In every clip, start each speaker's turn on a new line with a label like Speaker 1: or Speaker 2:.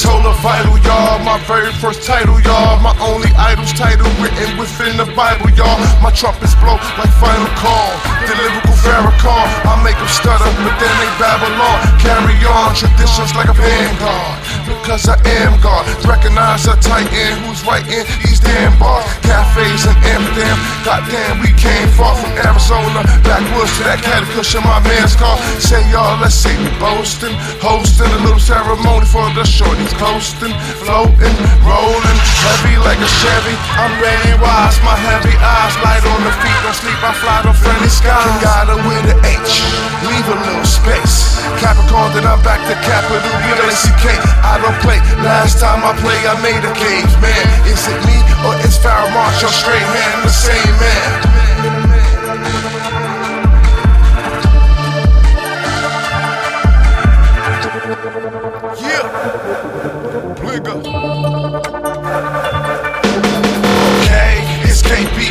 Speaker 1: Ayatollah vital, y'all. My very first title, y'all. My only idol's title written within the Bible, y'all. My trumpets blow like final call. The lyrical Farrakhan. I make them stutter, but then they Babylon. Carry on traditions like a vanguard. Because I am God. Recognize a titan who's writing these damn bars. Cafes in Amsterdam, goddamn, we came far from Arizona. Backwoods to that caddy cushion, my man's car. Say y'all, let's see me boasting. Hosting a little ceremony for the shorties. Coasting, floating, rolling, heavy like a Chevy. I'm ready, wise, my heavy eyes, light on the feet, don't sleep, I fly to friendly skies. Kenyattah Capricorn, then I'm back to capital, B-L-A-C-K. I don't play, last time I play, I made a cave, man. Is it me or is Farrah Marshall straight hand the same man?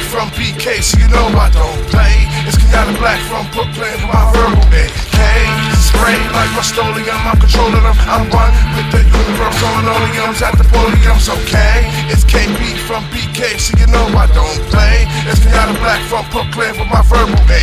Speaker 1: From BK, so you know I don't play. It's Kenyattah Black from Brooklyn my verbal AK. Spray like Rust-Oleum, I'm controlling them. I'm one with the universe on oleums at the podiums. Okay, it's KB from BK, so you know I don't play. It's Kenyattah Black from Brooklyn with my verbal AK.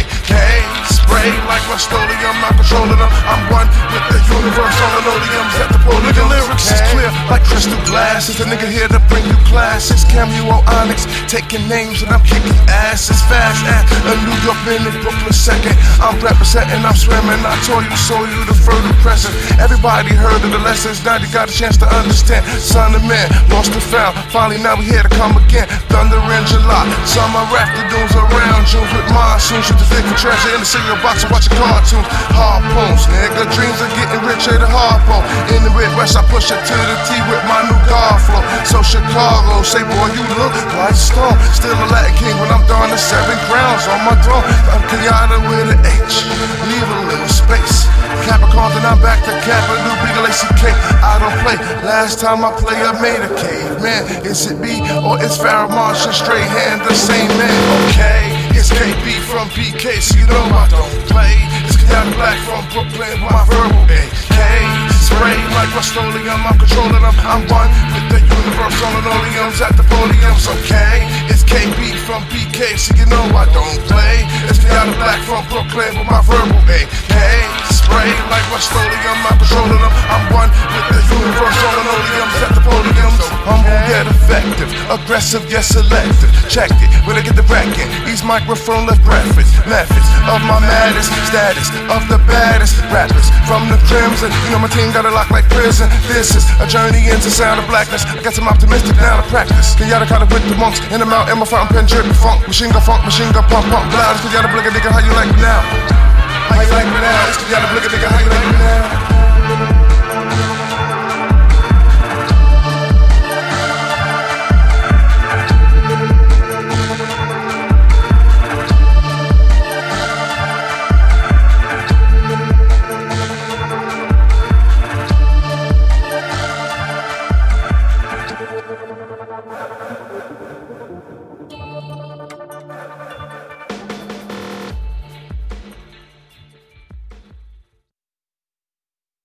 Speaker 1: Like crystal glass. Is a nigga here to bring you classes? Cameo Onyx, taking names and I'm kicking asses fast at a New York minute, Brooklyn second. I'm representing, I'm swimming. I told you, so you the further present. Everybody heard of the lessons, now you got a chance to understand. Son of man, lost and found. Finally, now we here to come again. Thunder in July, summer afternoons around June with monsoons. Shoot the for treasure in the cereal box and watching cartoons. Harpoons, nigga, dreams of getting richer the harpoon. In the Midwest, I push it to the T with my new car flow. So Chicago, say boy, you look like Stone. Still a Latin king when I'm done the seven crowns on my throne. I'm Kenyattah with an H, leave a little space. Capricorn, then I'm back to capital, big ACK. I don't play. Last time I play, I made a cave. Man, is it me or is Farrah Marshall straight hand the same man? Okay, it's KB from BK, so you know I don't play. It's Kenyattah Black from Brooklyn with my verbal AK. Spray like Rust-Oleum, I'm controlling them. I'm one with the universe on oleums at the podiums. Okay, it's KB from BK, so you know I don't play. It's Kenyattah Black from Brooklyn with my verbal AK. Spray like Rust-Oleum, I'm controlling them. I'm one with the aggressive yet selective. Check it when I get the bracket. These microphone left breakfast methods of my maddest status of the baddest rappers from the crimson. You know my team got it locked like prison. This is a journey into sound of blackness. I got some optimistic now to practice. Kenyattah caught it with the monks in the mouth in my fountain pen dripping funk. Machine gun funk, machine gun pump pump loud. Kenyattah blick a nigga, how you like me now? How you like me now? It's Kenyattah blick a nigga, how you like me now?